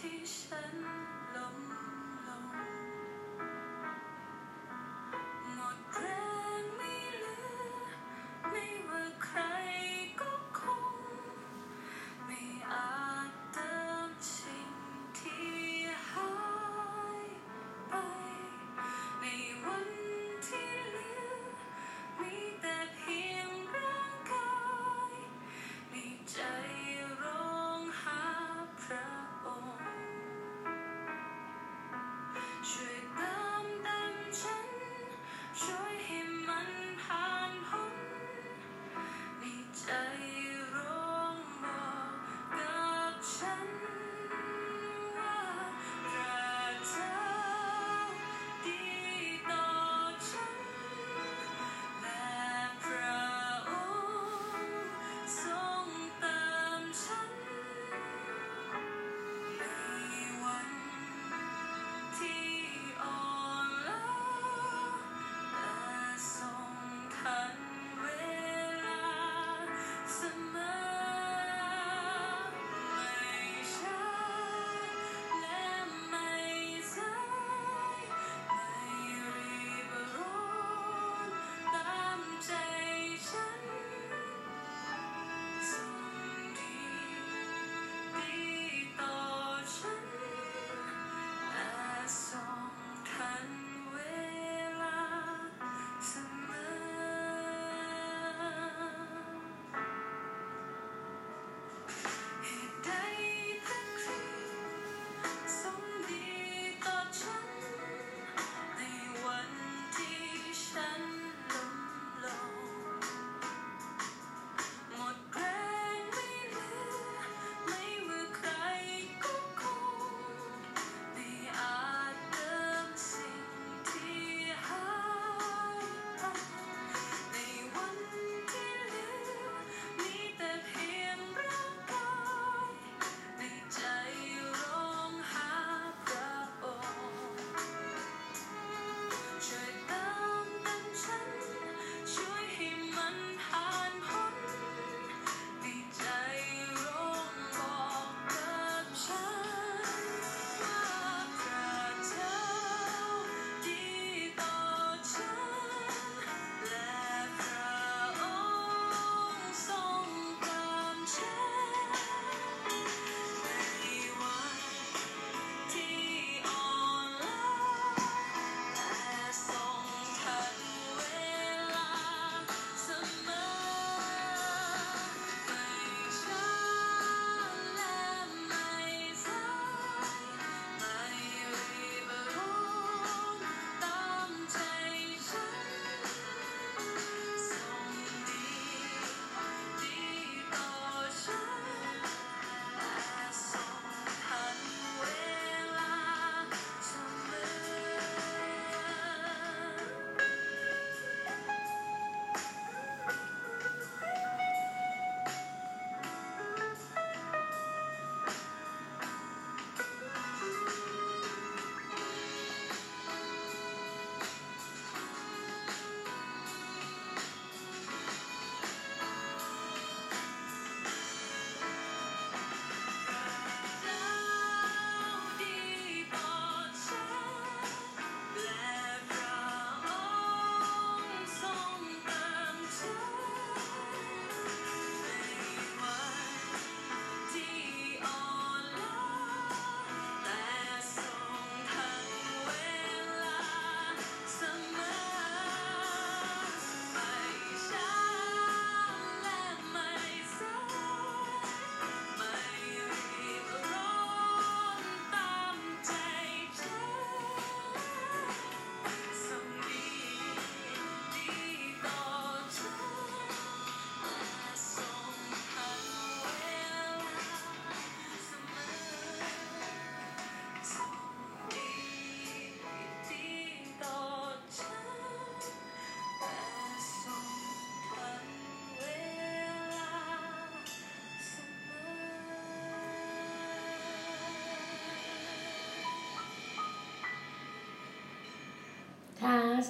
ที่ฉั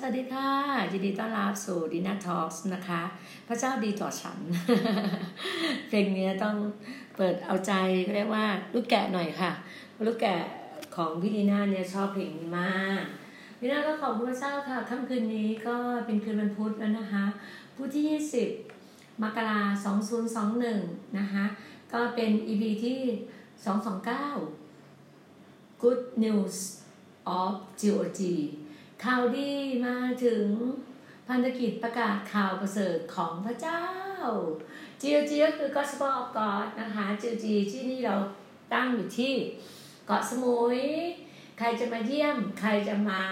สวัสดีค่ะ ยินดีต้อนรับสู่ดินาทอ l ส์นะคะ พระเจ้าดีต่อฉัน เพลงนี้ต้องเปิดเอาใจเรียกว่าลูกแกะหน่อยค่ะ ลูกแกะของพี่ดีน่าเนี่ยชอบเพลงนี้มากพี่ดีน่าก็ขอบคุณพระเจ้าค่ะค่ำคืนนี้ก็เป็นคืนวันพุธแล้วนะคะพุธที่ 20 มกราคม2021นะคะ ก็เป็น EP ที่ 229 Good News of GOG ข่าวดีมาถึงพันธกิจประกาศข่าวประเสริฐของพระเจ้า GOG ก็คือ Gospel of God นะคะ GOG ที่นี่เราตั้งอยู่ที่เกาะสมุย ใครจะมาเยี่ยม ใครจะมา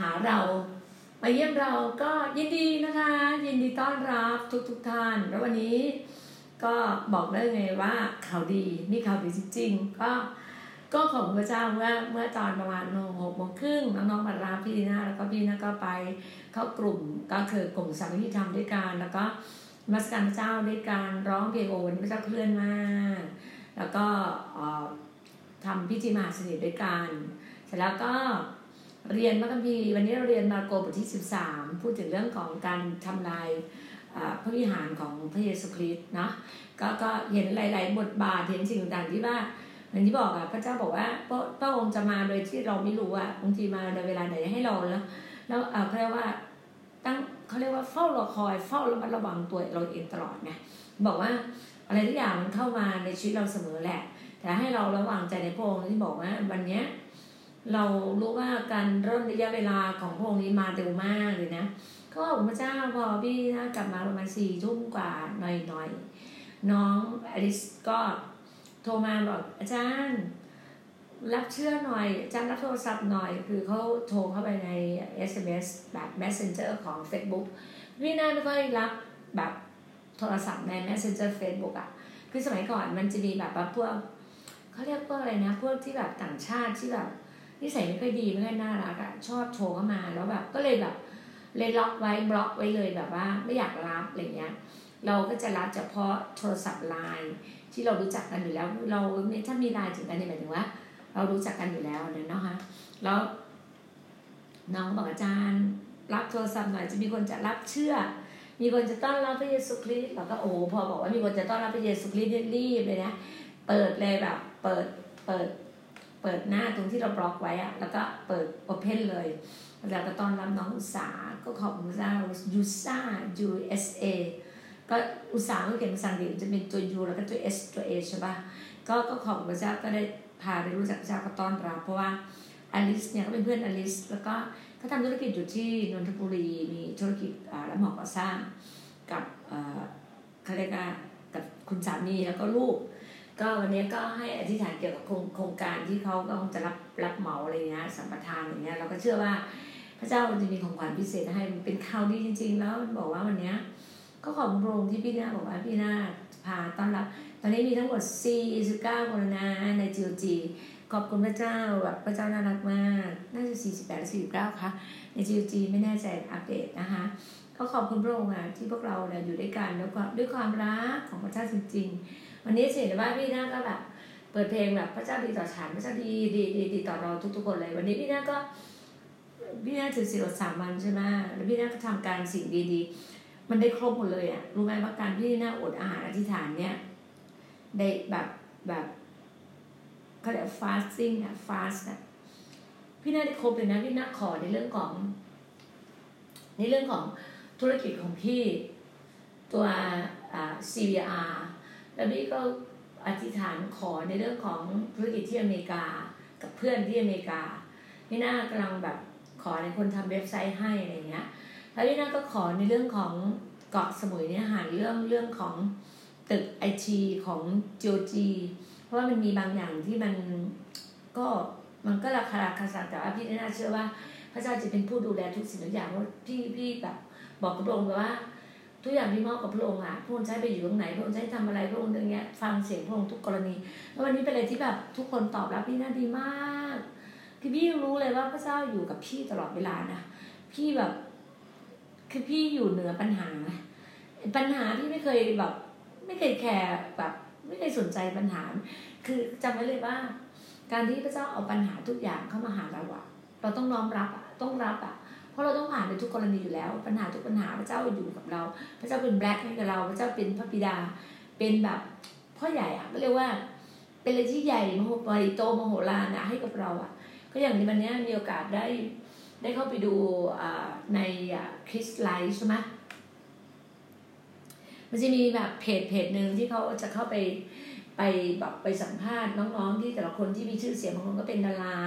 หาเรา มาเยี่ยมเราก็ยินดีนะคะ ยินดีต้อนรับทุกทุกท่าน แล้ววันนี้ก็บอกได้ไงว่าข่าวดี มีข่าวดีจริงๆ ก็ ก็ของพระเจ้าเมื่อเมื่อตอนประมาณหกโมงครึ่งน้องๆมารับพี่นะแล้วก็พี่นะก็ไปเข้ากลุ่มก็คือกลุ่มสามีธรรมด้วยกันแล้วก็มาสการพระเจ้าด้วยการร้องเพลงโอวันพระเจ้าเคลื่อนมากแล้วก็ทำพิธีมหาสนิทด้วยกันเสร็จแล้วก็เรียนพระคัมภีร์วันนี้เราเรียนมาโกบทที่ 13 พูดถึงเรื่องของการทำลายพระวิหารของพระเยซูคริสต์เนาะก็ก็เห็นหลาย ๆ บทบาทเห็นสิ่งต่างๆที่ว่า อย่างที่บอกอะพระเจ้าบอกว่าพระพระองค์จะมาโดยที่เราไม่รู้อะบางทีมาในเวลาไหนให้เราแล้ว แล้วเขาเรียกว่าตั้งเขาเรียกว่าเฝ้ารอคอยเฝ้าระมัดระวังตัวเราเองตลอดไงบอกว่าอะไรทุกอย่างมันเข้ามาในชีวิตเราเสมอแหละ แต่ให้เราระวังใจในพระองค์ที่บอกว่าวันเนี้ยเรารู้ว่าการเริ่มระยะเวลาของพระองค์นี้มาเร็วมากเลยนะก็พระเจ้าพอพี่นะกลับมาประมาณสี่ทุ่มกว่าหน่อยๆน้องอลิสก็ ทรมาบอกอาจารย์รับเชื่อหน่อยอาจารย์รับโทรศัพท์หน่อย คือเขาโทรเข้าไปใน SMS แบบ Messenger ของ Facebook พี่น่าไม่ค่อยรับแบบโทรศัพท์ใน Messenger Facebook อะคือสมัยก่อนมันจะมีแบบพวกเขาเรียกพวกอะไรนะพวกที่แบบต่างชาติที่แบบนิสัยไม่ค่อยดีไม่ค่อยน่ารักอะชอบโทรเข้ามาแล้วแบบก็เลยแบบเลยล็อกไว้บล็อกไว้เลยแบบว่าไม่อยากรับอะไรเงี้ย เราก็จะรับเฉพาะโทรศัพท์ไลน์ที่เรารู้จักกันอยู่แล้ว เราถ้ามีไลน์ถึงกันเนี่ยหมายถึงว่า เรารู้จักกันอยู่แล้วเนี่ยนะคะแล้วน้องบอกอาจารย์รับโทรศัพท์หน่อยจะมีคนจะรับเชื่อ มีคนจะต้อนรับพระเยซูคริสต์เราก็โอ้พอบอกว่ามีคนจะต้อนรับพระเยซูคริสต์รีบเลยนะเปิดเลยแบบเปิดเปิดเปิดหน้าตรงที่เราบล็อกไว้อะแล้วก็เปิด open เลยแล้วก็ต้อนรับน้องอุสาก็ขอบคุณพระเจ้าอุษา USA ก็อุตสาห์ก็เขียนภาษาอังกฤษจะเป็นตัว U แล้วก็ตัว S ตัว A ใช่ปะก็ก็ขอบพระเจ้าก็ได้พาไปรู้จักพระเจ้าก็ต้อนรับเพราะว่าอลิสเนี่ยก็เป็นเพื่อนอลิสแล้วก็เขาทำธุรกิจอยู่ที่นนทบุรีมีธุรกิจรับเหมาก่อสร้างกับเขาเรียกว่ากับคุณสามีแล้วก็ลูก ก็วันนี้ก็ให้อธิษฐานเกี่ยวกับโครงการที่เขาก็คงจะรับรับเหมาอะไรเงี้ยสัมปทานอย่างเงี้ยเราก็เชื่อว่าพระเจ้าจะมีของขวัญพิเศษให้มันเป็นข่าวดีจริง ๆ แล้วบอกว่าวันนี้ ก็ขอบคุณพระองค์ที่พี่นาบอกว่าพี่นาพาต้อนรับ ตอนนี้มีทั้งหมด 49 คนนะในจีจีขอบคุณพระเจ้าแบบพระเจ้าน่ารักมาก น่าจะ 48 49 ค่ะ ในจีจีไม่แน่ใจอัปเดตนะคะก็ขอบคุณพระองค์ที่พวกเราเนี่ยอยู่ด้วยกันแล้วก็ด้วยความรักของพระเจ้าจริง ๆ วันนี้เห็นว่าพี่นาก็แบบเปิดเพลงแบบพระเจ้าดีต่อฉันพระเจ้าดีดีดีดีต่อเราทุกๆคนเลย วันนี้พี่นาก็พี่นาถือศีลสามวันใช่ไหมแล้วพี่นาก็ทำการสิ่งดีๆ มันได้ครบหมดเลยอะรู้ไหมว่าการที่น่าอดอาหารอธิษฐานเนี่ย ได้แบบแบบเขาเรียก fasting อะ fast อะพี่น่าได้ครบเลยนะพี่น่าขอในเรื่องของ ในเรื่องของธุรกิจของพี่ตัวอ่า CVR แล้วพี่ก็อธิษฐานขอในเรื่องของธุรกิจที่อเมริกา กับเพื่อนที่อเมริกาพี่น่ากำลังแบบขอในคนทำเว็บไซต์ให้อะไรเงี้ย แล้วพี่นาก็ขอในเรื่องของเกาะสมุยเนี่ยหาเรื่องเรื่องของตึกไอทีของโจจีเพราะว่ามันมีบางอย่างที่มันก็มันก็ราคาคาสักแต่ว่าพี่น่าเชื่อว่า พระเจ้าจะเป็นผู้ดูแลทุกสิ่งทุกอย่างเพราะพี่พี่แบบบอกกับพระองค์ว่า ทุกอย่างที่มอบกับพระองค์อะพระองค์ใช้ไปอยู่ตรงไหนพระองค์ใช้ทำอะไรพระองค์อย่างเงี้ยฟังเสียงพระองค์ทุกกรณีแล้ววันนี้เป็นอะไรที่แบบทุกคนตอบรับพี่น่าดีมาก คือพี่รู้เลยว่าพระเจ้าอยู่กับพี่ตลอดเวลานะพี่แบบ คือพี่อยู่เหนือปัญหา ปัญหาพี่ไม่เคยแบบ ไม่เคยแคร์แบบ ไม่เคยสนใจปัญหา คือจำไว้เลยว่า การที่พระเจ้าเอาปัญหาทุกอย่างเข้ามาหาเราอะเราต้องน้อมรับอะต้องรับอะเพราะเราต้องผ่านในทุกกรณีอยู่แล้ว ปัญหาทุกปัญหาพระเจ้าอยู่กับเรา พระเจ้าเป็นแบล็กให้กับเรา พระเจ้าเป็นพระบิดา เป็นแบบพ่อใหญ่อะก็เรียกว่า เป็นอะไรที่ใหญ่มโหใหญ่โตมโหฬารนะให้กับเราอะก็อย่างในวันนี้มีโอกาสได้ ได้เข้าไปดูใน Christ Light ใช่ไหมมันจะมีแบบเพจเพจหนึ่งที่เขาจะเข้าไปไปแบบไปสัมภาษณ์น้องๆ ที่แต่ละคนที่มีชื่อเสียงบางคนก็เป็นดารา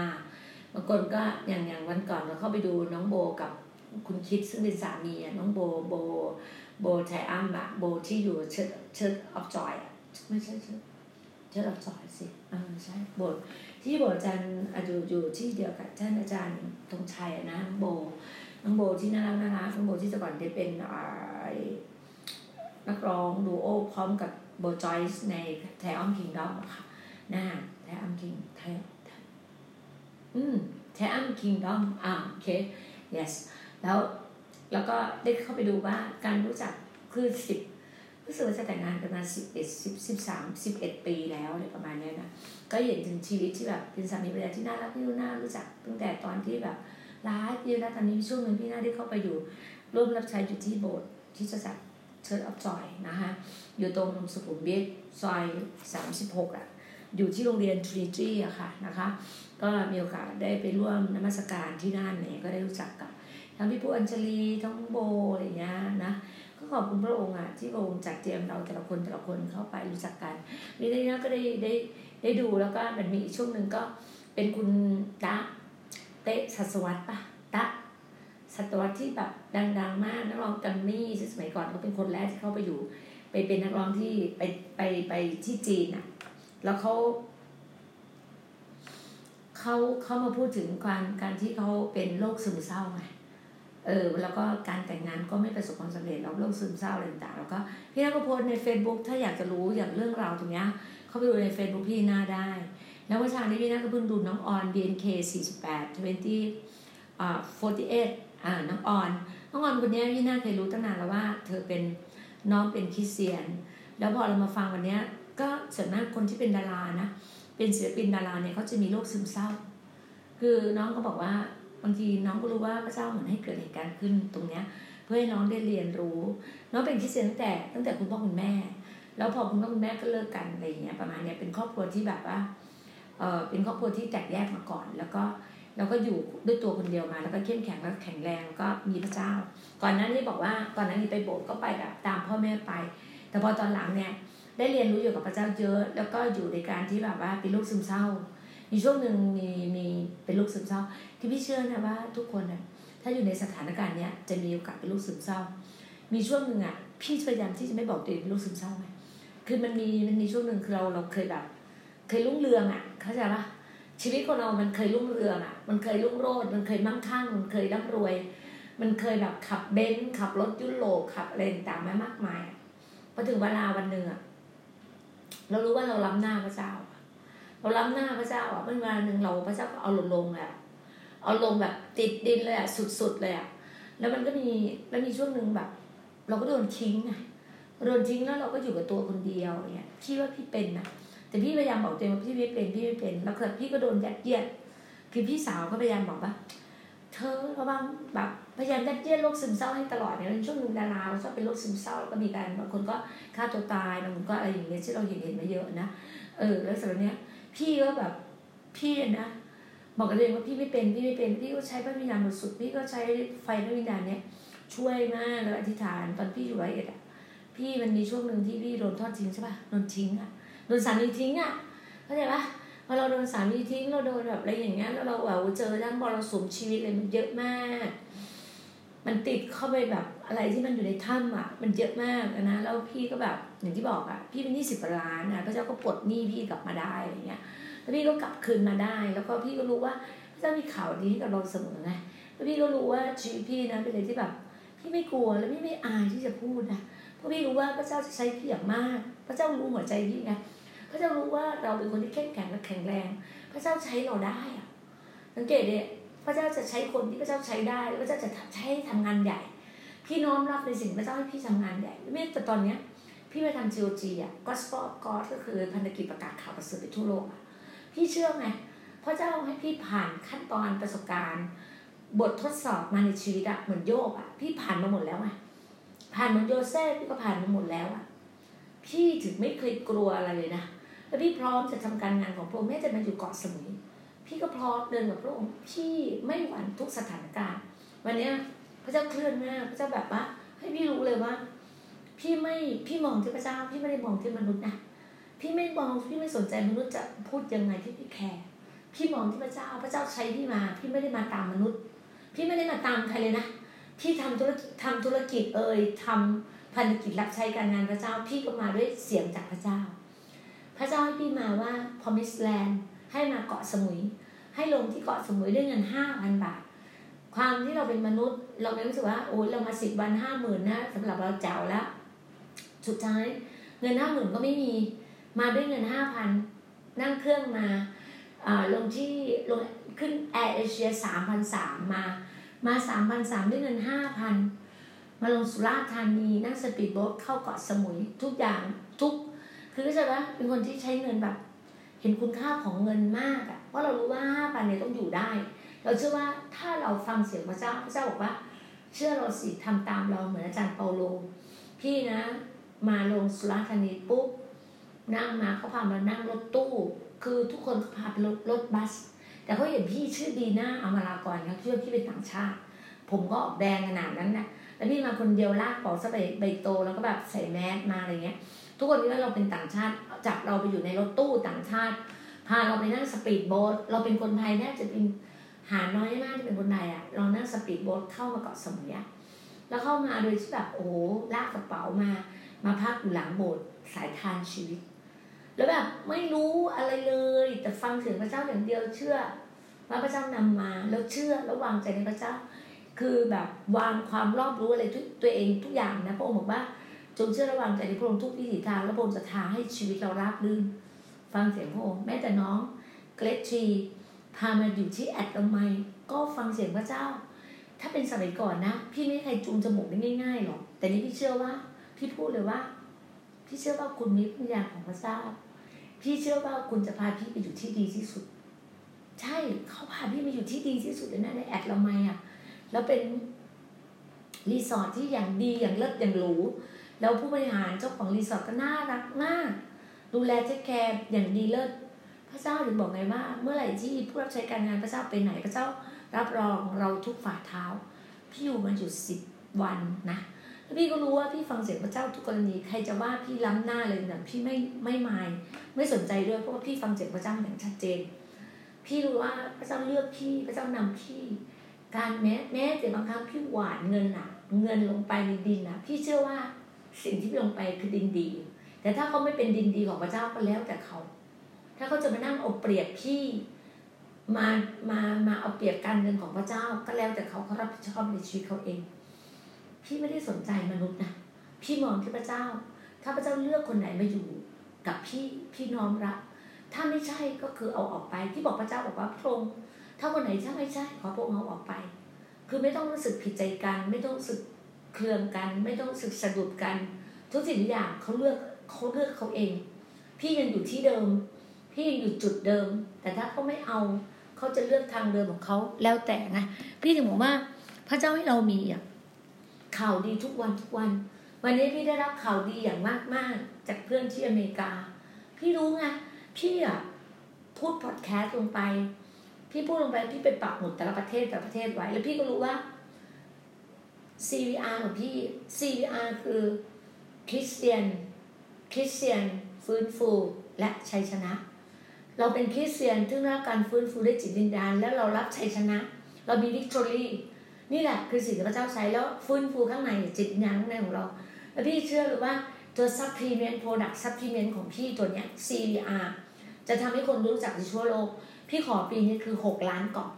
บางคนก็อย่างอย่างวันก่อนเราเข้าไปดูน้องโบกับคุณคิดซึ่งเป็นสามีน้องโบโบโบ Triumph อะโบที่อยู่ Church Church of Joy อะไม่ใช่เชิดเชิดออฟจอยสิอ่าใช่โบ ที่โบอาจารย์อยู่อยู่ที่เดียวกับท่านอาจารย์ธงชัยนะน้องโบน้องโบที่น่ารักน่ารักน้องโบที่แต่ก่อนได้เป็นนักร้องดูโอพร้อมกับโบจอยส์ในไทออมคิงดอมค่ะนะไทออมคิงไทอืมไทออมคิงดอมอ่าโอเค yes แล้วแล้วก็ได้เข้าไปดูว่าการรู้จักคือสิบ รู้สึกว่าจะแต่งงานกันมาสิบเอ็ดสิบสิบสามสิบเอ็ดปีแล้วอะไรประมาณนี้นะก็เห็นถึงชีวิตที่แบบเป็นสามีภรรยาที่น่ารักที่น่ารู้จักตั้งแต่ตอนที่แบบร้ายพี่แล้วตอนนี้ช่วงหนึ่งพี่น่าได้เข้าไปอยู่ ร่วมรับใช้อยู่ที่โบสถ์ที่จะจัด Church of Joy นะคะอยู่ตรงสุขุมวิทซอย36อะอยู่ที่โรงเรียนทรีจีอะค่ะนะคะก็มีโอกาสได้ไปร่วมนมัสการที่นั่นเนี่ยก็ได้รู้จักกับทั้งพี่ผู้อัญชลีทั้งโบอะไรเงี้ยนะ ขอบคุณพระองค์อะที่พระองค์จัดเตรียมเราแต่ละคนแต่ละคนเข้าไปรู้จักกันนี่ได้นะก็ได้ได้ได้ดูแล้วก็มันมีช่วงหนึ่งก็เป็นคุณตะเตะสัสวัตปะตะศตวรรษที่แบบดัง ๆ มากนักร้องกัมมี่สมัยก่อนเขาเป็นคนแรกที่เข้าไปอยู่ ไปเป็นนักร้องที่ไปไปไปที่จีนอะ แล้วเขาเขาเขามาพูดถึงการการที่เขาเป็นโรคซึมเศร้าไง เออแล้วก็การแต่งงานก็ไม่ประสบความสำเร็จแล้วโรคซึมเศร้าอะไรต่างๆแล้วก็พี่นาก็โพสใน Facebook ถ้าอยากจะรู้อย่างเรื่องราวตรงเนี้ยเข้าไปดูใน Facebook พี่หน้าได้ แล้วเมื่อเช้านี้พี่นาก็เพิ่งดูน้องออน BNK 48 20อ่า48อ่าน้องออนน้องออนคนนี้พี่น่าเคยรู้ตั้งนานแล้วว่า เธอเป็นน้องเป็นคริสเตียน แล้วพอเรามาฟังวันนี้ก็ส่วนมากคนที่เป็นดารานะเป็นศิลปินดาราเนี่ยเขาจะมีโรคซึมเศร้า คือน้องก็บอกว่า บางทีน้องก็รู้ว่าพระเจ้าเหมือนให้เกิดเหตุการณ์ขึ้นตรงเนี้ย เพื่อให้น้องได้เรียนรู้ น้องเป็นคริสเตียนตั้งแต่ตั้งแต่คุณพ่อคุณแม่ แล้วพอคุณพ่อคุณแม่ก็เลิกกันอะไรอย่างเงี้ยประมาณเนี้ยเป็นครอบครัวที่แบบว่าเออเป็นครอบครัวที่แตกแยกมาก่อน แล้วก็เราก็อยู่ด้วยตัวคนเดียวมา แล้วก็เข้มแข็งแล้วแข็งแรงแล้วก็มีพระเจ้า ก่อนหน้านี้บอกว่าก่อนหน้านี้ไปโบสถ์ก็ไปแบบตามพ่อแม่ไป แต่พอตอนหลังเนี่ยได้เรียนรู้อยู่กับพระเจ้าเยอะ แล้วก็อยู่ในการที่แบบว่าเป็นลูกซึมเศร้า มีช่วงหนึ่งมีมีเป็นลูกซึมเศร้า ที่พี่เชื่อนะว่าทุกคนนะถ้าอยู่ในสถานการณ์เนี้ยจะมีโอกาสเป็นลูกซึมเศร้า มีช่วงหนึ่งอะพี่พยายามที่จะไม่บอกตัวเองเป็นลูกซึมเศร้าไงคือมันมีมันมีช่วงหนึ่งคือเราเราเคยแบบ เคยรุ่งเรืองอะเข้าใจปะชีวิตของเรา มันเคยรุ่งเรืองอะมันเคยรุ่งโรจน์มันเคยมั่งคั่ง มันเคยร่ำรวย มันเคยแบบขับเบนซ์ขับรถยุโรปขับอะไรต่างๆมามากมายพอถึงเวลาวันหนึ่งอะเรารู้ว่าเราล้ำหน้าพระเจ้า เราล้ำหน้าพระเจ้าอะเมื่อวันหนึ่งเราพระเจ้าก็เอาลงลงเลย เอาลงแบบติดดินเลยอะสุดๆเลยอะแล้วมันก็มีแล้วมีช่วงหนึ่งแบบ เราก็โดนทิ้งไงโดนทิ้งแล้วเราก็อยู่กับตัวคนเดียวเนี่ยพี่ว่าพี่เป็นนะแต่พี่พยายามบอกตัวเองว่าพี่ไม่เป็นพี่ไม่เป็น แล้วคือพี่ก็โดนยัดเยียด คือพี่สาวก็พยายามบอกว่าเธอระวังแบบพยายามยัดเยียดโรคซึมเศร้าให้ตลอดเนี่ยช่วงนึงดาราชอบเป็นโรคซึมเศร้าแล้วก็มีการบางคนก็ฆ่าตัวตายบางคนก็อะไรอย่างเงี้ยที่เราเห็นเห็นมาเยอะนะเออแล้วสำหรับเนี้ยพี่ก็แบบพี่นะ บอกกับตัวเองว่าพี่ไม่เป็นพี่ไม่เป็นพี่ก็ใช้พระวิญญาณบริสุทธิ์พี่ก็ใช้ไฟพระวิญญาณเนี้ยช่วยมากแล้วอธิษฐานตอนพี่อยู่ร้อยเอ็ดอะพี่มันมีช่วงหนึ่งที่พี่โดนทอดทิ้งใช่ป่ะโดนทิ้งอะโดนสามีทิ้งอะเข้าใจปะพอเราโดนสามีทิ้งเราโดนแบบอะไรอย่างเงี้ยแล้วเราแบบเจอทั้งบอลสมชีวิตเลยมันเยอะมาก มันติดเข้าไปแบบอะไรที่มันอยู่ในถ้ำอะ มันเยอะมากนะแล้วพี่ก็แบบอย่างที่บอกอะพี่เป็นหนี้สิบล้านอะพระเจ้าก็ปลดหนี้พี่กลับมาได้อะไรเงี้ย แล้วพี่ก็กลับคืนมาได้ แล้วก็พี่ก็รู้ว่าพระเจ้ามีข่าวดีกับเราเสมอไงแล้วพี่ก็รู้ว่าชีวิตพี่นะเป็นอะไรที่แบบพี่ไม่กลัวแล้วพี่ไม่อายที่จะพูดนะเพราะพี่รู้ว่าพระเจ้าจะใช้พี่อย่างมาก พระเจ้ารู้หัวใจพี่ไงพระเจ้ารู้ว่าเราเป็นคนที่เข้มแข็งและแข็งแรง พระเจ้าใช้เราได้อะสังเกตเนี่ยพระเจ้าจะใช้คนที่พระเจ้าใช้ได้แล้วพระเจ้าจะใช้ทำงานใหญ่ พี่น้อมรับในสิ่งพระเจ้าให้พี่ทำงานใหญ่ไม่แต่ตอนเนี้ยพี่ไปทำ GOG อะ Gospel of God ก็คือพันธกิจประกาศข่าวประเสริฐไปทั่วโลกอะ พี่เชื่อไงพระเจ้าให้พี่ผ่านขั้นตอนประสบการณ์ บททดสอบมาในชีวิตอะเหมือนโยบอะพี่ผ่านมาหมดแล้วไงผ่านเหมือนโยเซฟพี่ก็ผ่านมาหมดแล้วอะพี่ถึงไม่เคยกลัวอะไรเลยนะแล้วพี่พร้อมจะทำการงานของพระองค์แม้จะมาอยู่เกาะสมุยพี่ก็พร้อมเดินกับพระองค์พี่ไม่หวั่นทุกสถานการณ์ วันเนี้ยพระเจ้าเคลื่อนมากพระเจ้าแบบว่าให้พี่รู้เลยว่า พี่ไม่พี่มองที่พระเจ้าพี่ไม่ได้มองที่มนุษย์นะ พี่ไม่มองพี่ไม่สนใจมนุษย์จะพูดยังไงที่พี่แคร์พี่มองที่พระเจ้าพระเจ้าใช้พี่มา พี่ไม่ได้มาตามมนุษย์ พี่ไม่ได้มาตามใครเลยนะพี่ทำธุรกิจทำธุรกิจเอ่ยทำพันธกิจรับใช้การงานพระเจ้า พี่ก็มาด้วยเสียงจากพระเจ้า พระเจ้าให้พี่มาว่า promise land ให้มาเกาะสมุย ให้ลงที่เกาะสมุยด้วยเงินห้าพันบาท ความที่เราเป็นมนุษย์ เราไม่รู้สึกว่าโอ้ยเรามาสิบวันห้าหมื่นนะสำหรับเราเจ้าแล้วสุดท้ายเงินห้าหมื่นก็ไม่มี มาด้วยเงินห้าพันนั่งเครื่องมาลงที่ลงขึ้นแอร์เอเชียสามพันสามมา มาสามพันสามด้วยเงินห้าพันมาลงสุราษฎร์ธานีนั่งสปีดโบ๊ทเข้าเกาะสมุยทุกอย่างทุก คือก็จะว่าเป็นคนที่ใช้เงินแบบ เห็นคุณค่าของเงินมากอะ่ะเพราะเรารู้ว่าห้าพันเนี่ยต้องอยู่ได้ เราเชื่อว่าถ้าเราฟังเสียงพระเจ้าพระเจ้าบอกว่า เชื่อเราสิทำตามเราเหมือนอาจารย์เปาโลพี่นะ มาลงสุราษฎร์ธานีปุ๊บ นั่งมาเขาพามานั่งรถตู้ คือทุกคนพาไปรถรถบัส แต่เขาเห็นพี่ชื่อดีน่าอมรากรเขาคิดว่าพี่เป็นต่างชาติ ผมก็ออกแดงขนาดนั้นนะแล้วพี่มาคนเดียวลากเป๋าสบายใบโตแล้วก็แบบใส่แมสมาอะไรเงี้ย ทุกคนคิดว่าเราเป็นต่างชาติจับเราไปอยู่ในรถตู้ต่างชาติ พาเราไปนั่งสปีดโบ๊ทเราเป็นคนไทยแน่จะเป็นหาน้อยมากที่เป็นคนไทยอะเรานั่งสปีดโบ๊ทเข้ามาเกาะสมุยแล้วเข้ามาโดยที่แบบโอ้ลากกระเป๋ามา มาพักอยู่หลังโบสถ์สายทานชีวิต แล้วแบบไม่รู้อะไรเลย แต่ฟังเสียงพระเจ้าอย่างเดียวเชื่อว่าพระเจ้านำมาแล้วเชื่อแล้ววางใจในพระเจ้า คือแบบวางความรอบรู้อะไรทุกตัวเองทุกอย่างนะพระองค์บอกว่าจงเชื่อระวางใจในพระองค์ทุกวิถีทางแล้วพระองค์จะทาให้ชีวิตเราราบรื่นฟังเสียงพระองค์แม้แต่น้องเกรทีพามาอยู่ที่แอดลไมก็ฟังเสียงพระเจ้า ถ้าเป็นสมัยก่อนนะ พี่ไม่ใครจูงจมูกได้ง่ายๆหรอกแต่นี่พี่เชื่อว่า พี่พูดเลยว่า พี่เชื่อว่าคุณมีปัญญาของพระเจ้า พี่เชื่อว่าคุณจะพาพี่ไปอยู่ที่ดีที่สุด ใช่เขาพาพี่มาอยู่ที่ดีที่สุดเลยนะในแอดละไมอะ แล้วเป็นรีสอร์ทที่อย่างดีอย่างเลิศอย่างหรู แล้วผู้บริหารเจ้าของรีสอร์ทก็น่ารักมาก ดูแล take care อย่างดีเลิศ พระเจ้าถึงบอกไงว่า เมื่อไหร่ที่ผู้รับใช้การงานพระเจ้าไปไหนพระเจ้ารับรองเราทุกฝ่าเท้า พี่อยู่มาอยู่สิบวันนะ พี่ก็รู้ว่าพี่ฟังเสียงพระเจ้าทุกกรณีใครจะว่าพี่ล้ำหน้าเลยเนี่ยพี่ไม่ไม่มายไม่สนใจด้วยเพราะว่าพี่ฟังเสียงพระเจ้าอย่างชัดเจน พี่รู้ว่าพระเจ้าเลือกพี่พระเจ้านำพี่ การแม้แม้แต่บางครั้งพี่หวานเงินอะเงินลงไปในดินนะพี่เชื่อว่าสิ่งที่ลงไปคือดินดี แต่ถ้าเขาไม่เป็นดินดีของพระเจ้าก็แล้วแต่เขา ถ้าเขาจะมานั่งเอาเปรียบพี่มามามาเอาเปรียบการเงินของพระเจ้าก็แล้วแต่เขาเขารับผิดชอบในชีวิตเขาเอง พี่ไม่ได้สนใจมนุษย์นะพี่มองที่พระเจ้า ถ้าพระเจ้าเลือกคนไหนมาอยู่ กับพี่พี่น้อมรับถ้าไม่ใช่ก็คือเอาออกไป ที่บอกพระเจ้าบอกว่าพระองค์ถ้าคนไหนถ้าไม่ใช่ขอพระองค์เอาออกไป คือไม่ต้องรู้สึกผิดใจกัน ไม่ต้องรู้สึกเครืองกัน ไม่ต้องรู้สึกสะดุดกัน ทุกสิ่งทุกอย่างเขาเลือกเขาเลือกเขาเอง พี่ยังอยู่ที่เดิม พี่ยังอยู่จุดเดิม แต่ถ้าเขาไม่เอาเขาจะเลือกทางเดิมของเขาแล้วแต่ไงพี่ถึงบอกว่าพระเจ้าให้เรามีอะ ข่าวดีทุกวันทุกวัน วันนี้พี่ได้รับข่าวดีอย่างมากมากจากเพื่อนที่อเมริกา พี่รู้ไงพี่อะพูดพอดแคสต์ลงไป พี่พูดลงไปพี่ไปปักหมุดแต่ละประเทศแต่ละประเทศไว้ แล้วพี่ก็รู้ว่า CVR ของพี่ CVR คือคริสเตียนคริสเตียนฟื้นฟูและชัยชนะ เราเป็นคริสเตียนที่รับการฟื้นฟูด้วยจิตวิญญาณ แล้วเรารับชัยชนะ เรามี victory นี่แหละคือสิ่งที่พระเจ้าใช้แล้วฟื้นฟูข้างในจิตวิญญาณข้างในของเรา แล้วพี่เชื่อหรือว่าตัว supplement product supplement ของพี่ตัวเนี้ย CVR จะทำให้คนรู้จักในทั่วโลก พี่ขอปีนี้คือ 6 ล้านกล่อง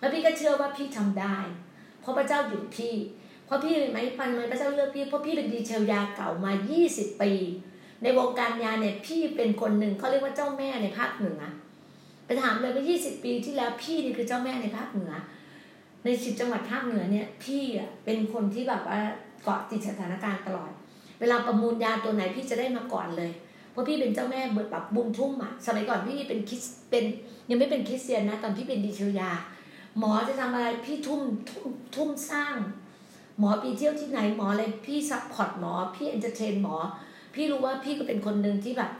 แล้วพี่ก็เชื่อว่าพี่ทำได้ เพราะพระเจ้าอยู่กับพี่ เพราะพี่เลยไหมปันไหมพระเจ้าเลือกพี่เพราะพี่เป็น detail ยาเก่ามา 20 ปี ในวงการยาเนี่ยพี่เป็นคนหนึ่งเขาเรียกว่าเจ้าแม่ในภาคเหนือไปถามเลยว่า20 ปีที่แล้วพี่นี่คือเจ้าแม่ในภาคเหนือ ในสิบจังหวัดภาคเหนือเนี่ยพี่อะเป็นคนที่แบบว่าเกาะติดสถานการณ์ตลอด เวลาประมูลยาตัวไหนพี่จะได้มาก่อนเลยเพราะพี่เป็นเจ้าแม่เบิดแบบบุญทุ่มอะสมัยก่อนพี่เป็นคริสเตียนยังไม่เป็นคริสเตียนนะตอนพี่เป็น detail ยา หมอจะทำอะไรพี่ทุ่มทุ่มทุ่มสร้าง หมอไปเที่ยวที่ไหนหมออะไรพี่ support หมอ พี่ entertain หมอ พี่รู้ว่าพี่ก็เป็นคนหนึ่งที่แบบ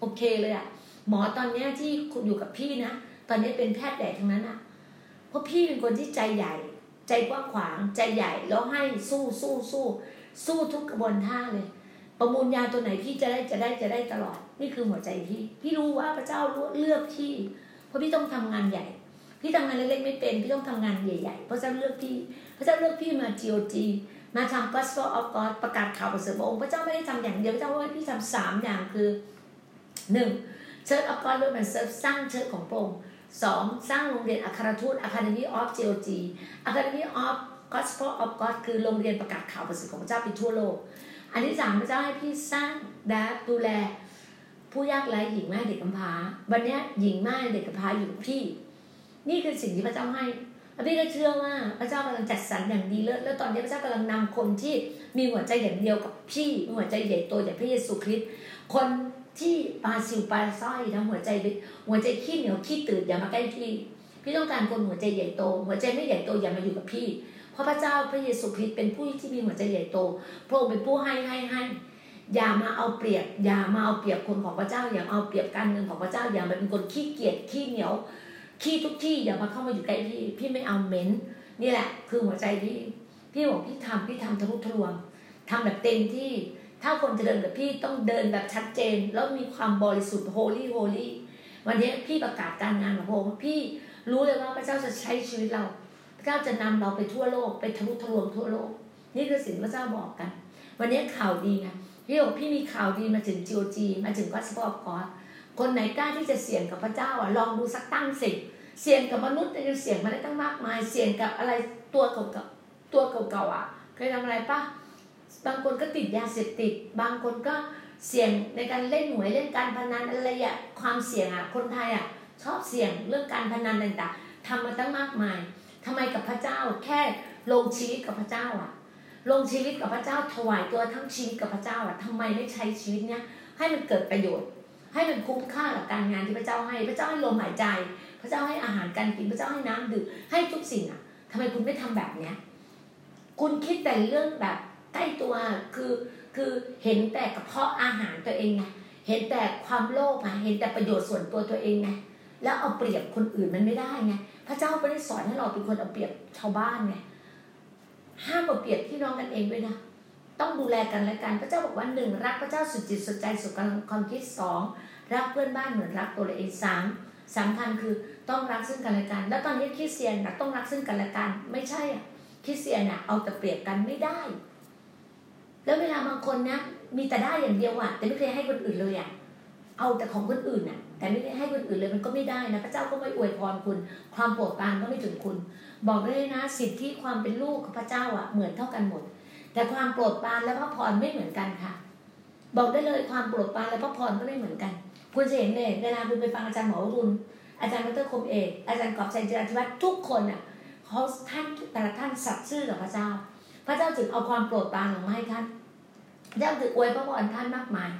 โอเคเลยอะหมอตอนเนี้ยที่อยู่กับพี่นะ ตอนนี้เป็นแพทย์แดกทั้งนั้นอะ เพราะพี่เป็นคนที่ใจใหญ่ ใจกว้างขวางใจใหญ่ แล้วให้สู้สู้สู้สู้ทุกกระบวนท่าเลย ประมูลยาตัวไหนพี่จะได้จะได้จะได้ตลอด นี่คือหัวใจพี่ พี่รู้ว่าพระเจ้าเลือกพี่ เพราะพี่ต้องทำงานใหญ่ พี่ทำงานเล็กๆไม่เป็น พี่ต้องทำงานใหญ่ๆเพราะพระเจ้าเลือกพี่ พระเจ้าเลือกพี่มา GOG มาทำ Gospel of God ประกาศข่าวประเสริฐพระองค์พระเจ้าไม่ได้ทำอย่างเดียวพระเจ้าว่าพี่ทำสามอย่างคือหนึ่ง Church of God เรื่องมันเซิร์ฟสร้าง church ของพระองค์ สองสร้างโรงเรียนอัครทูต Academy of GOG Academy of Gospel of God คือโรงเรียนประกาศข่าวประเสริฐของพระเจ้าไปทั่วโลก อันที่สามพระเจ้าให้พี่สร้างและดูแล ผู้ยากไร้หญิงแม่เด็กกำพร้า วันนี้หญิงแม่เด็กกำพร้าอยู่กับพี่ นี่คือสิ่งที่พระเจ้าให้พี่ก็เชื่อว่าพระเจ้ากำลังจัดสรรอย่างดีเลิศแล้วตอนนี้พระเจ้ากำลังนำคนที่มีหัวใจอย่างเดียวกับพี่มีหัวใจใหญ่โตอย่างพระเยซูคริสต์คน ที่ปาซิวปาสร้อยทั้งหัวใจหัวใจขี้เหนียวขี้ตื่นอย่ามาใกล้พี่ พี่ต้องการคนหัวใจใหญ่โต หัวใจไม่ใหญ่โตอย่ามาอยู่กับพี่ เพราะพระเจ้าพระเยซูคริสต์เป็นผู้ที่มีหัวใจใหญ่โตพระองค์เป็นผู้ให้ให้ให้อย่ามาเอาเปรียบ อย่ามาเอาเปรียบคนของพระเจ้า อย่าเอาเปรียบการเงินของพระเจ้า อย่ามาเป็นคนขี้เกียจขี้เหนียวขี้ทุกที่อย่ามาเข้ามาอยู่ใกล้พี่พี่ไม่เอาเม้นนี่แหละ คือหัวใจพี่พี่บอกพี่ทำพี่ทำทะลุทะลวงทำแบบเต็มที่ ถ้าคนจะเดินกับพี่ต้องเดินแบบชัดเจน แล้วมีความบริสุทธิ์ holy holy วันนี้พี่ประกาศการงานของพระองค์พี่รู้เลยว่าพระเจ้าจะใช้ชีวิตเรา พระเจ้าจะนำเราไปทั่วโลกไปทะลุทะลวงทั่วโลก นี่คือสิ่งพระเจ้าบอกกัน วันนี้ข่าวดีไงพี่บอกพี่มีข่าวดีมาถึง GOG มาถึง Gospel of God คนไหนกล้าที่จะเสี่ยงกับพระเจ้าอะลองดูสักตั้งสิเสี่ยงกับมนุษย์จะเสี่ยงมาได้ตั้งมากมาย เสี่ยงกับอะไรตัวเก่าๆตัวเก่าๆอะเคยทำอะไรปะ บางคนก็ติดยาเสพติด บางคนก็เสี่ยงในการเล่นหวยเล่นการพนันอะไรอะความเสี่ยงอะคนไทยอะชอบเสี่ยงเรื่องการพนันต่างๆทำมาตั้งมากมายทำไมกับพระเจ้าแค่ลงชีวิตกับพระเจ้าอะลงชีวิตกับพระเจ้าถวายตัวทั้งชีวิตกับพระเจ้าอะทำไมไม่ใช้ชีวิตเนี้ยให้มันเกิดประโยชน์ ให้มันคุ้มค่ากับการงานที่พระเจ้าให้พระเจ้าให้ลมหายใจ พระเจ้าให้อาหารการกินพระเจ้าให้น้ำดื่มให้ทุกสิ่งอะทำไมคุณไม่ทำแบบเนี้ยคุณคิดแต่เรื่องแบบ ใกล้ตัวคือคือเห็นแต่กระเพาะอาหารตัวเองไงเห็นแต่ความโลภไงเห็นแต่ประโยชน์ส่วนตัวตัวเองไงแล้วเอาเปรียบคนอื่นมันไม่ได้ไงพระเจ้าไม่ได้สอนให้เราเป็นคนเอาเปรียบชาวบ้านไงห้ามเอาเปรียบพี่น้องกันเองด้วยนะต้องดูแลกันและกันพระเจ้าบอกว่าหนึ่งรักพระเจ้าสุดจิตสุดใจสุดกำลังความคิดสองรักเพื่อนบ้านเหมือนรักตัวเองสามสำคัญคือต้องรักซึ่งกันและกัน แล้วตอนนี้คริสเตียนนะต้องรักซึ่งกันและกัน ไม่ใช่อะคริสเตียนอะเอาแต่เปรียบกันไม่ได้ แล้วเวลาบางคนนะมีแต่ได้อย่างเดียวอะแต่ไม่เคยให้คนอื่นเลยอะเอาแต่ของคนอื่นอะแต่ไม่ได้ให้คนอื่นเลยมันก็ไม่ได้นะพระเจ้าก็ไม่อวยพรคุณ ความโปรดปรานก็ไม่ถึงคุณ บอกได้เลยนะสิทธิความเป็นลูกของพระเจ้าอะเหมือนเท่ากันหมด แต่ความโปรดปรานและพระพรไม่เหมือนกันค่ะ บอกได้เลยความโปรดปรานและพระพรก็ไม่เหมือนกัน คุณจะเห็นเลยเวลาคุณไปฟังอาจารย์หมอรุนอาจารย์ดรคมเอกอาจารย์กอบชัยจิราธิวัฒน์ทุกคนอะเขาท่านแต่ละท่านสัตย์ซื่อกับพระเจ้า พระเจ้าจึงเอาความโปรดปรานลงมาให้ท่านพระเจ้าจึงอวยพระพรท่านมากมาย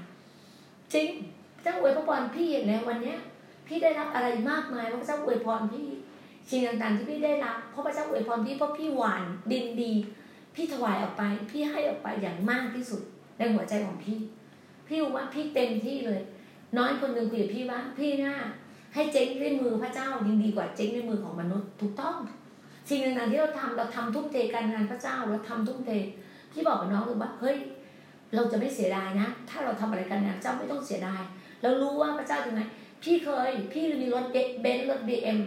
จริงพระเจ้าอวยพระพรพี่อย่างแล้ววันเนี้ย พี่ได้รับอะไรมากมายพระเจ้าอวยพรพี่สิ่งต่างๆที่พี่ได้รับเพราะพระเจ้าอวยพรพี่เพราะพี่หวานดินดี พี่ถวายออกไป พี่ให้ออกไปอย่างมากที่สุดในหัวใจของพี่ พี่ว่าพี่เต็มที่เลย น้อยคนหนึ่งคุยกับพี่ว่าพี่น่าให้เจ๊งด้วยมือพระเจ้ายิ่งดีกว่าเจ๊งด้วยมือของมนุษย์ถูกต้อง สิ่งต่างๆที่เราทำเราทำทุ่มเทการงานพระเจ้าเราทำทุ่มเทพี่บอกกับน้องเลยว่าเฮ้ยเราจะไม่เสียดายนะ ถ้าเราทำอะไรกันงานเจ้าไม่ต้องเสียดายเรารู้ว่าพระเจ้าจะไงพี่เคย พี่มีรถเบนซ์รถบีเอ็ม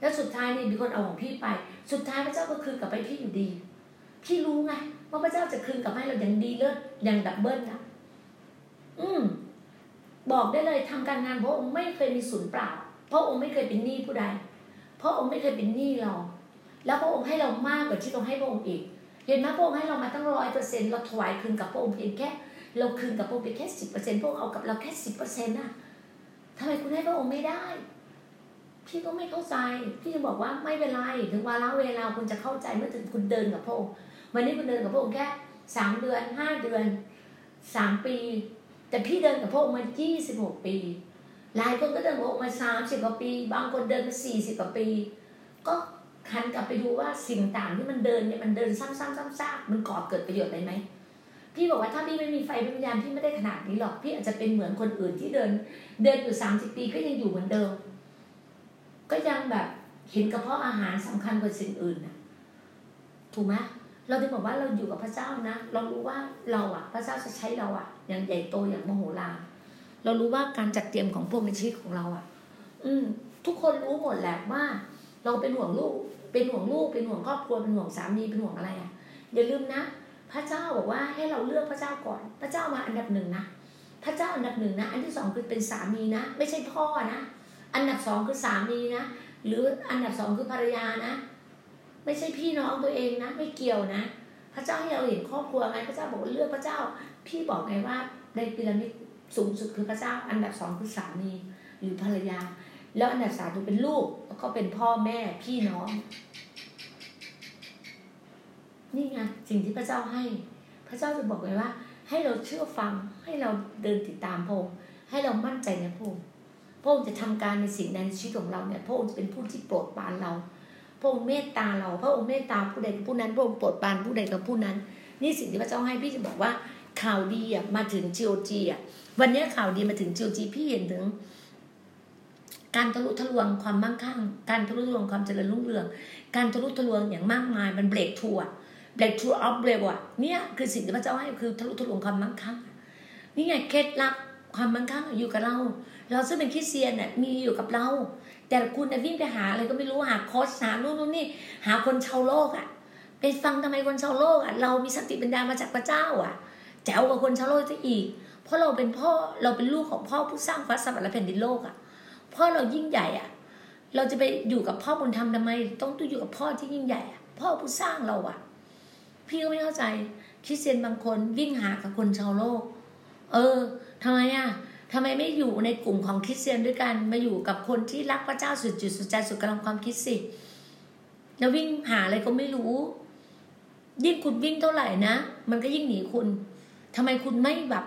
แล้วสุดท้ายนี่มีคนเอาของพี่ไป สุดท้ายพระเจ้าก็คืนกลับไปพี่อยู่ดี พี่รู้ไงว่าพระเจ้าจะคืนกลับให้เราอย่างดีเลิศอย่าง double นะอืมบอกได้เลยทำการงานเพราะองค์ไม่เคยมีศูนย์เปล่าเพราะองค์ไม่เคยเป็นหนี้ผู้ใดเพราะองค์ไม่เคยเป็นหนี้เรา แล้วพระองค์ให้เรามากกว่าที่เราให้พระองค์อีกเห็นไหมพระองค์ให้เรามาตั้งร้อยเปอร์เซ็นต์เราถวายคืนกับพระองค์เพียงแค่ เราคืนกับพระองค์เพียงแค่สิบเปอร์เซ็นต์พระองค์เอากับเราแค่สิบเปอร์เซ็นต์น่ะทำไมคุณให้พระองค์ไม่ได้ พี่ก็ไม่เข้าใจ พี่จะบอกว่าไม่เป็นไรถึงวาระเวลาคุณจะเข้าใจเมื่อถึงคุณเดินกับพระองค์วันนี้คุณเดินกับพระองค์แค่สามเดือนห้าเดือนสามปี แต่พี่เดินกับพระองค์มายี่สิบหกปี หลายคนก็เดินกับพระองค์มาสามสิบกว่าปี บางคนเดินมาสี่สิบกว่าปี ก็ หันกลับไปดูว่าสิ่งต่างที่มันเดินเนี่ยมันเดินซ้ำๆซากๆมันก่อเกิดประโยชน์อะไรไหมพี่บอกว่าถ้าพี่ไม่มีไฟวิญญาณพี่ไม่ได้ขนาดนี้หรอกพี่อาจจะเป็นเหมือนคนอื่นที่เดิน เดินอยู่สามสิบปีก็ยังอยู่เหมือนเดิม ก็ยังแบบเห็นกระเพาะอาหารสำคัญกว่าสิ่งอื่นนะถูกไหมเราถึงบอกว่าเราอยู่กับพระเจ้านะ เรารู้ว่าเราอะพระเจ้าจะใช้เราอะอย่างใหญ่โตอย่างมโหฬารเรารู้ว่าการจัดเตรียมของพวกในชีวิตของเราอะอืม ทุกคนรู้หมดแหละว่า เราเป็นห่วงลูก เป็นห่วงลูกเป็นห่วงครอบครัวเป็นห่วงสามีเป็นห่วงอะไรอะอย่าลืมนะ พระเจ้าบอกว่าให้เราเลือกพระเจ้าก่อน พระเจ้ามาอันดับหนึ่งนะพระเจ้าอันดับหนึ่งนะ อันที่สองคือเป็นสามีนะ ไม่ใช่พ่อนะอันดับสองคือสามีนะ หรืออันดับสองคือภรรยานะ ไม่ใช่พี่น้องตัวเองนะ ไม่เกี่ยวนะ พระเจ้าให้เราเห็นครอบครัวไงพระเจ้าบอกเลือกพระเจ้า พี่บอกไงว่าในพีระมิดสูงสุดคือพระเจ้า อันดับสองคือสามี หรือภรรยา แล้วอันดับสามคือเป็นลูก แล้วก็เป็นพ่อแม่พี่น้อง นี่ไงสิ่งที่พระเจ้าให้ พระเจ้าจะบอกไงว่า ให้เราเชื่อฟังให้เราเดินติดตามพระองค์ให้เรามั่นใจในพระองค์พระองค์จะทำการในสิ่งในชีวิตของเราเนี่ยพระองค์จะเป็นผู้ที่โปรดปรานเราพระองค์เมตตาเราพระองค์เมตตาผู้ใดกับผู้นั้นพระองค์โปรดปรานผู้ใดกับผู้นั้น นี่สิ่งที่พระเจ้าให้พี่จะบอกว่าข่าวดีอะมาถึงจีโอจีอะวันนี้ข่าวดีมาถึงจีโอจีพี่เห็นถึง การทะลุทะลวงความมั่งคั่ง การทะลุทะลวงความเจริญรุ่งเรือง การทะลุทะลวงอย่างมากมายมันเบรกทัวร์เบรกทัวร์ออฟเบรกอะเนี่ยคือสิ่งที่พระเจ้าให้คือทะลุทะลวงความมั่งคั่งนี่ไงเคล็ดลับความมั่งคั่งอยู่กับเรา เราซึ่งเป็นคริสเตียนเนี่ยมีอยู่กับเรา แต่คุณวิ่งไปหาอะไรก็ไม่รู้หาโค้ชหาโน่นนู่นนี่หาคนชาวโลกอะไปฟังทำไมคนชาวโลกอะเรามีสติปัญญามาจากพระเจ้าอะแจ๋วกว่าคนชาวโลกซะอีก เพราะเราเป็นพ่อเราเป็นลูกของพ่อผู้สร้างฟ้าสวรรค์และแผ่นดินโลกอะ พ่อเรายิ่งใหญ่อะเราจะไปอยู่กับพ่อบุญธรรมทำไม ต้องต้องอยู่กับพ่อที่ยิ่งใหญ่อะพ่อผู้สร้างเราอะพี่ก็ไม่เข้าใจคริสเตียนบางคนวิ่งหากับคนชาวโลก เออทำไมอะทำไมไม่อยู่ในกลุ่มของคริสเตียนด้วยกันมาอยู่กับคนที่รักพระเจ้าสุดจุดสุดใจสุดกำลังความคิดสิแล้ววิ่งหาอะไรก็ไม่รู้ ยิ่งคุณวิ่งเท่าไหร่นะ มันก็ยิ่งหนีคุณทำไมคุณไม่แบบ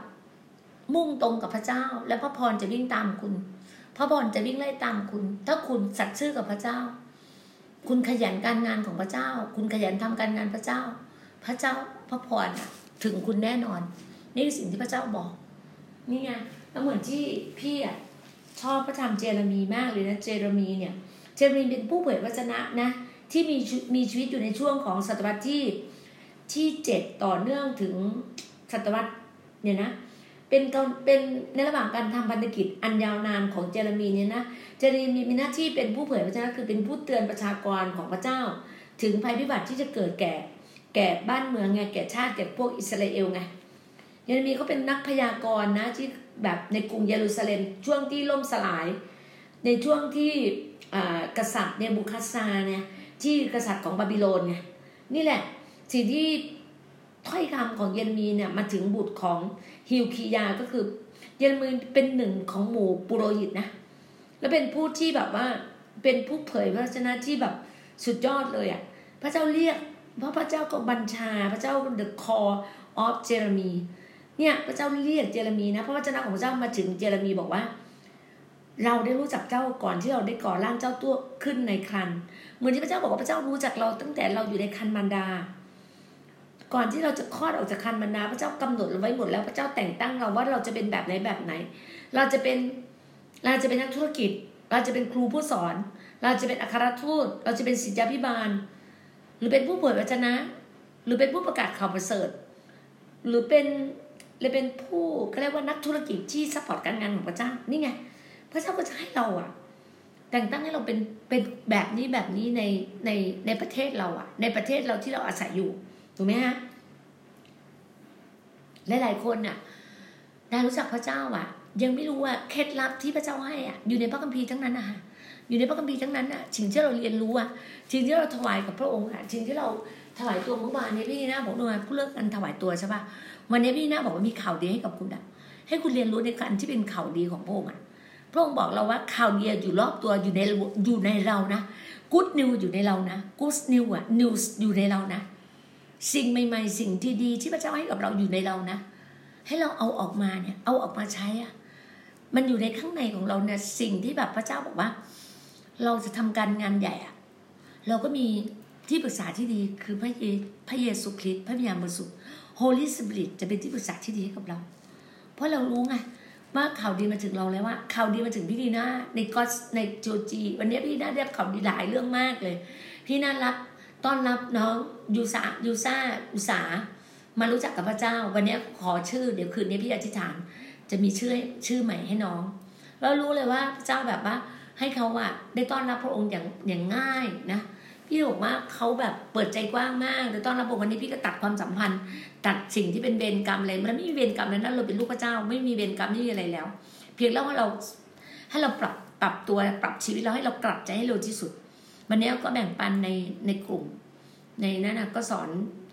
มุ่งตรงกับพระเจ้า แล้วพระพรจะวิ่งตามคุณ พระพรจะวิ่งไล่ตามคุณ ถ้าคุณสัตย์ซื่อกับพระเจ้า คุณขยันการงานของพระเจ้า คุณขยันทำการงานพระเจ้า พระเจ้าพระพรถึงคุณแน่นอน นี่คือสิ่งที่พระเจ้าบอก นี่ไงแล้วเหมือนที่พี่อะชอบพระธรรมเจรมีมากเลยนะเจรมีเนี่ยเจรมีเป็นผู้เผยวจนะนะที่มีมีชีวิตอยู่ในช่วงของศตวรรษที่ที่เจ็ดต่อเนื่องถึงศตวรรษเนี่ยนะ เป็นตอนเป็นในระหว่างการทำพันธกิจอันยาวนานของเจเรมีเนี่ยนะเจเรมีมีหน้าที่เป็นผู้เผยพระชนะคือเป็นผู้เตือนประชากรของพระเจ้า ถึงภัยพิบัติที่จะเกิดแก่ แก่บ้านเมืองไงแก่ชาติแก่พวกอิสราเอลไงเยเรมีเขาเป็นนักพยากรณ์นะที่แบบในกรุงเยรูซาเล็มช่วงที่ล่มสลาย ในช่วงที่กษัตริย์เนบุคัสซาเนี่ยที่กษัตริย์ของบาบิโลนไงนี่แหละสิ่งที่ถ้อยคำของเยเรมีเนี่ยมาถึงบุตรของ ฮิวคียาก็คือเยเรมีเป็นหนึ่งของหมู่ปุโรหิตนะ แล้วเป็นผู้ที่แบบว่าเป็นผู้เผยพระชนะที่แบบสุดยอดเลยอะ่ะ พระเจ้าเรียกเพราะพระเจ้าก็บัญชา พระเจ้า the call of Jeremy เนี่ยพระเจ้าเรียกเจเรมีนะเพราะวจ้าของพระเจ้ามาถึงเจเรมีบอกว่า เราได้รู้จักเจ้าก่อนที่เราได้ก่อร่างเจ้าตัวขึ้นในครันเหมือนที่พระเจ้าบอกว่าพระเจ้ารู้จักเราตั้งแต่เราอยู่ในคันมารดา ก่อนที่เราจะคลอดออกจากคันมารดาพระเจ้ากำหนดเราไว้หมดแล้วพระเจ้าแต่งตั้งเราว่าเราจะเป็นแบบไหนแบบไหน เราจะเป็นเราจะเป็นนักธุรกิจ เราจะเป็นครูผู้สอน เราจะเป็นอัครทูต เราจะเป็นศิษยาพิบาล หรือเป็นผู้เผยพระวจนะ หรือเป็นผู้ประกาศข่าวประเสริฐ หรือเป็นเลยเป็นผู้เขาเรียกว่านักธุรกิจที่ support การงานของพระเจ้านี่ไงพระเจ้าก็จะให้เราอะแต่งตั้งให้เราเป็นเป็นแบบนี้แบบนี้ในในในประเทศเราอะในประเทศเราที่เราอาศัยอยู่ ถูกไหมฮะหลายๆคนอะได้รู้จักพระเจ้าอะ ยังไม่รู้ว่าเคล็ดลับที่พระเจ้าให้อะอยู่ในพระคัมภีร์ทั้งนั้นนะคะอยู่ในพระคัมภีร์ทั้งนั้นอะสิ่งที่เราเรียนรู้อะสิ่งที่เราถวายกับพระองค์อะสิ่งที่เราถวายตัวเมื่อวานนี้พี่นะผมดูมาผู้เลิกกันถวายตัวใช่ปะวันนี้พี่นาบอกว่ามีข่าวดีให้กับคุณอะให้คุณเรียนรู้ในการที่เป็นข่าวดีของพระองค์อะพระองค์บอกเราว่าข่าวดีอยู่รอบตัวอยู่ในอยู่ในเรานะกู๊ดนิวอยู่ในเรานะกู๊ดนิวอะนิวส์อยู่ในเรานะ สิ่งใหม่ ๆ สิ่งที่ดีที่พระเจ้าให้กับเราอยู่ในเรานะ ให้เราเอาออกมาเนี่ย เอาออกมาใช้อะมันอยู่ในข้างในของเราเนี่ยสิ่งที่แบบพระเจ้าบอกว่า เราจะทำการงานใหญ่อะเราก็มีที่ปรึกษาที่ดีคือพระเยพระเยซูคริสต์พระวิญญาณบริสุทธิ์ Holy Spirit จะเป็นที่ปรึกษาที่ดีให้กับเรา เพราะเรารู้ไงว่าข่าวดีมาถึงเราแล้วว่าข่าวดีมาถึงพี่ดีน่าในก็ในโจจี วันนี้พี่ดีน่าได้ข่าวดีหลายเรื่องมากเลย พี่น่ารับ ต้อนรับน้องยูซายูซาอุสามารู้จักกับพระเจ้า วันนี้ขอชื่อเดี๋ยวคืนนี้พี่อธิษฐาน จะมีชื่อชื่อใหม่ให้น้อง แล้วรู้เลยว่าพระเจ้าแบบว่า ให้เขาอะได้ต้อนรับพระองค์อย่างอย่างง่ายนะพี่บอกว่าเขาแบบเปิดใจกว้างมากแต่ต้อนรับพระองค์วันนี้พี่ก็ตัดความสัมพันธ์ ตัดสิ่งที่เป็นเวรกรรมอะไรมันไม่มีเวรกรรมแล้วนั้นเราเป็นลูกพระเจ้า ไม่มีเวรกรรมไม่มีอะไรแล้ว เพียงแล้วว่าเราให้เราปรับปรับตัวปรับชีวิตเราให้เรากลับใจให้เร็วที่สุด วันนี้ก็แบ่งปันในในกลุ่ม ในนั้นนะก็สอน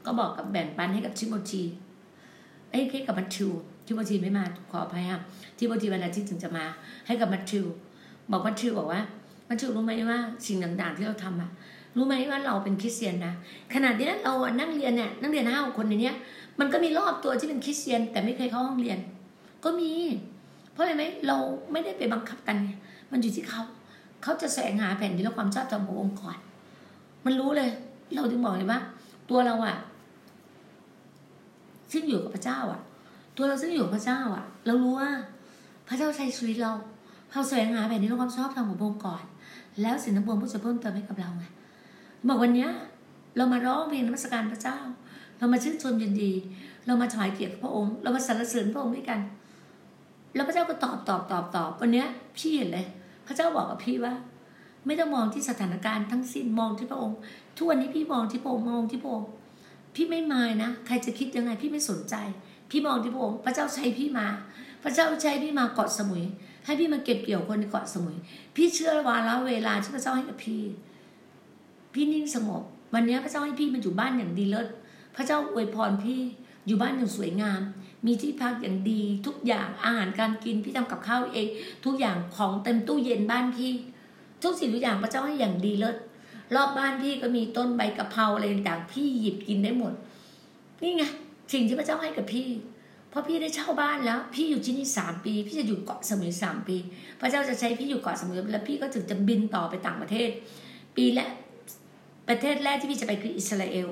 ก็บอกกับแบ่งปันให้กับชิโมธีไอ้ให้กับมัทธิวทิโมธีไม่มาขออภัยครับทิโมธีวันอาทิตย์ถึงจะมา ให้กับมัทธิวบอกมัทธิวบอกว่ามัทธิวรู้ไหมว่าสิ่งต่างๆที่เราทำอะรู้ไหมว่าเราเป็นคริสเตียนนะขนาดนี้เรานั่งเรียนเนี่ยนั่งเรียนห้าคนในเนี้ย มันก็มีรอบตัวที่เป็นคริสเตียน แต่ไม่เคยเข้าห้องเรียน ก็มี เพราะอะไรไหมเราไม่ได้ไปบังคับกัน มันอยู่ที่เขา เขาจะแสวงหาแผ่นดินและความชอบธรรมขององค์ก่อนมันรู้เลย เราถึงบอกเลยว่า ตัวเราอะซึ่งอยู่กับพระเจ้าอะตัวเราซึ่งอยู่กับพระเจ้าอะเรารู้ว่า พระเจ้าใช้ชีวิตเราเราแสวงหาแผ่นดินและความชอบธรรมขององค์ก่อนแล้วสินั้นพระองค์จะเพิ่มเติมให้กับเราไงบอกวันเนี้ยเรามาร้องเพลงนมัสการพระเจ้า เรามาชื่นชมยินดี เรามาถวายเกียรติพระองค์ เรามาสรรเสริญพระองค์ด้วยกัน แล้วพระเจ้าก็ตอบตอบตอบตอบวันเนี้ยพี่เห็นเลย พระเจ้าบอกกับพี่ว่า ไม่ต้องมองที่สถานการณ์ทั้งสิ้นมองที่พระองค์ทุกวันนี้พี่มองที่พระองค์มองที่พระองค์พี่ไม่มายนะ ใครจะคิดยังไงพี่ไม่สนใจ พี่มองที่พระองค์พระเจ้าใช้พี่มา พระเจ้าใช้พี่มาเกาะสมุย ให้พี่มาเก็บเกี่ยวคนในเกาะสมุย พี่เชื่อวาระเวลาที่พระเจ้าให้กับพี่ พี่นิ่งสงบ วันนี้พระเจ้าให้พี่มาอยู่บ้านอย่างดีเลิศพระเจ้าอวยพรพี่อยู่บ้านอย่างสวยงาม มีที่พักอย่างดีทุกอย่างอาหารการกินพี่ทำกับข้าวเอง ทุกอย่างของเต็มตู้เย็นบ้านพี่ ทุกสิ่งทุกอย่างพระเจ้าให้อย่างดีเลิศรอบบ้านพี่ก็มีต้นใบกะเพราอะไรต่างพี่หยิบกินได้หมด นี่ไงสิ่งที่พระเจ้าให้กับพี่เพราะพี่ได้เช่าบ้านแล้ว พี่อยู่ที่นี่สามปี พี่จะอยู่เกาะสมุยสามปี พระเจ้าจะใช้พี่อยู่เกาะสมุยแล้วพี่ก็ถึงจะบินต่อไปต่างประเทศ ปีและประเทศแรกที่พี่จะไปคืออิสราเอล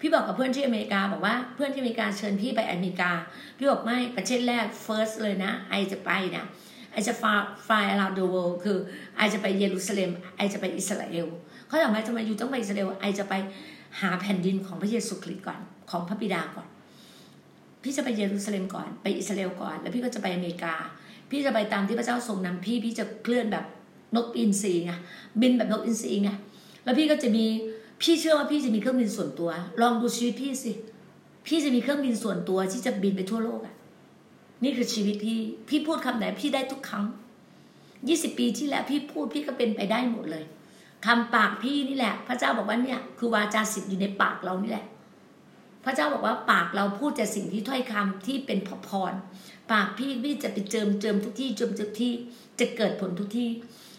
พี่บอกกับเพื่อนที่อเมริกาบอกว่าเพื่อนที่อเมริกาเชิญพี่ไปอเมริกา พี่บอกไม่ประเทศแรก first เลยนะ ไอจะไปนะไอจะ fly fly around the world คือไอจะไปเยรูซาเล็มไอจะไปอิสราเอลเขาถามว่าทำไมอยู่ต้องไปอิสราเอลไอจะไปหาแผ่นดินของพระเยซูคริสต์ก่อนของพระบิดาก่อน พี่จะไปเยรูซาเล็มก่อนไปอิสราเอลก่อน แล้วพี่ก็จะไปอเมริกา พี่จะไปตามที่พระเจ้าทรงนำพี่พี่จะเคลื่อนแบบนกอินทรีไงบินแบบนกอินทรีไงแล้วพี่ก็จะมี พี่เชื่อว่าพี่จะมีเครื่องบินส่วนตัว ลองดูชีวิตพี่สิ พี่จะมีเครื่องบินส่วนตัวที่จะบินไปทั่วโลกอะ่ะ นี่คือชีวิตพี่ พี่พูดคำไหนพี่ได้ทุกครั้งยี่สิบปีที่แล้วพี่พูดพี่ก็เป็นไปได้หมดเลยคำปากพี่นี่แหละ พระเจ้าบอกว่าเนี่ย คือวาจาสิทธิ์อยู่ในปากเรานี่แหละ พระเจ้าบอกว่าปากเราพูดแต่สิ่งที่ถ้อยคำที่เป็นพระพร ปากพี่พี่จะไปเจิมเจิมทุกที่เจิมทุกที่ จะเกิดผลทุกที่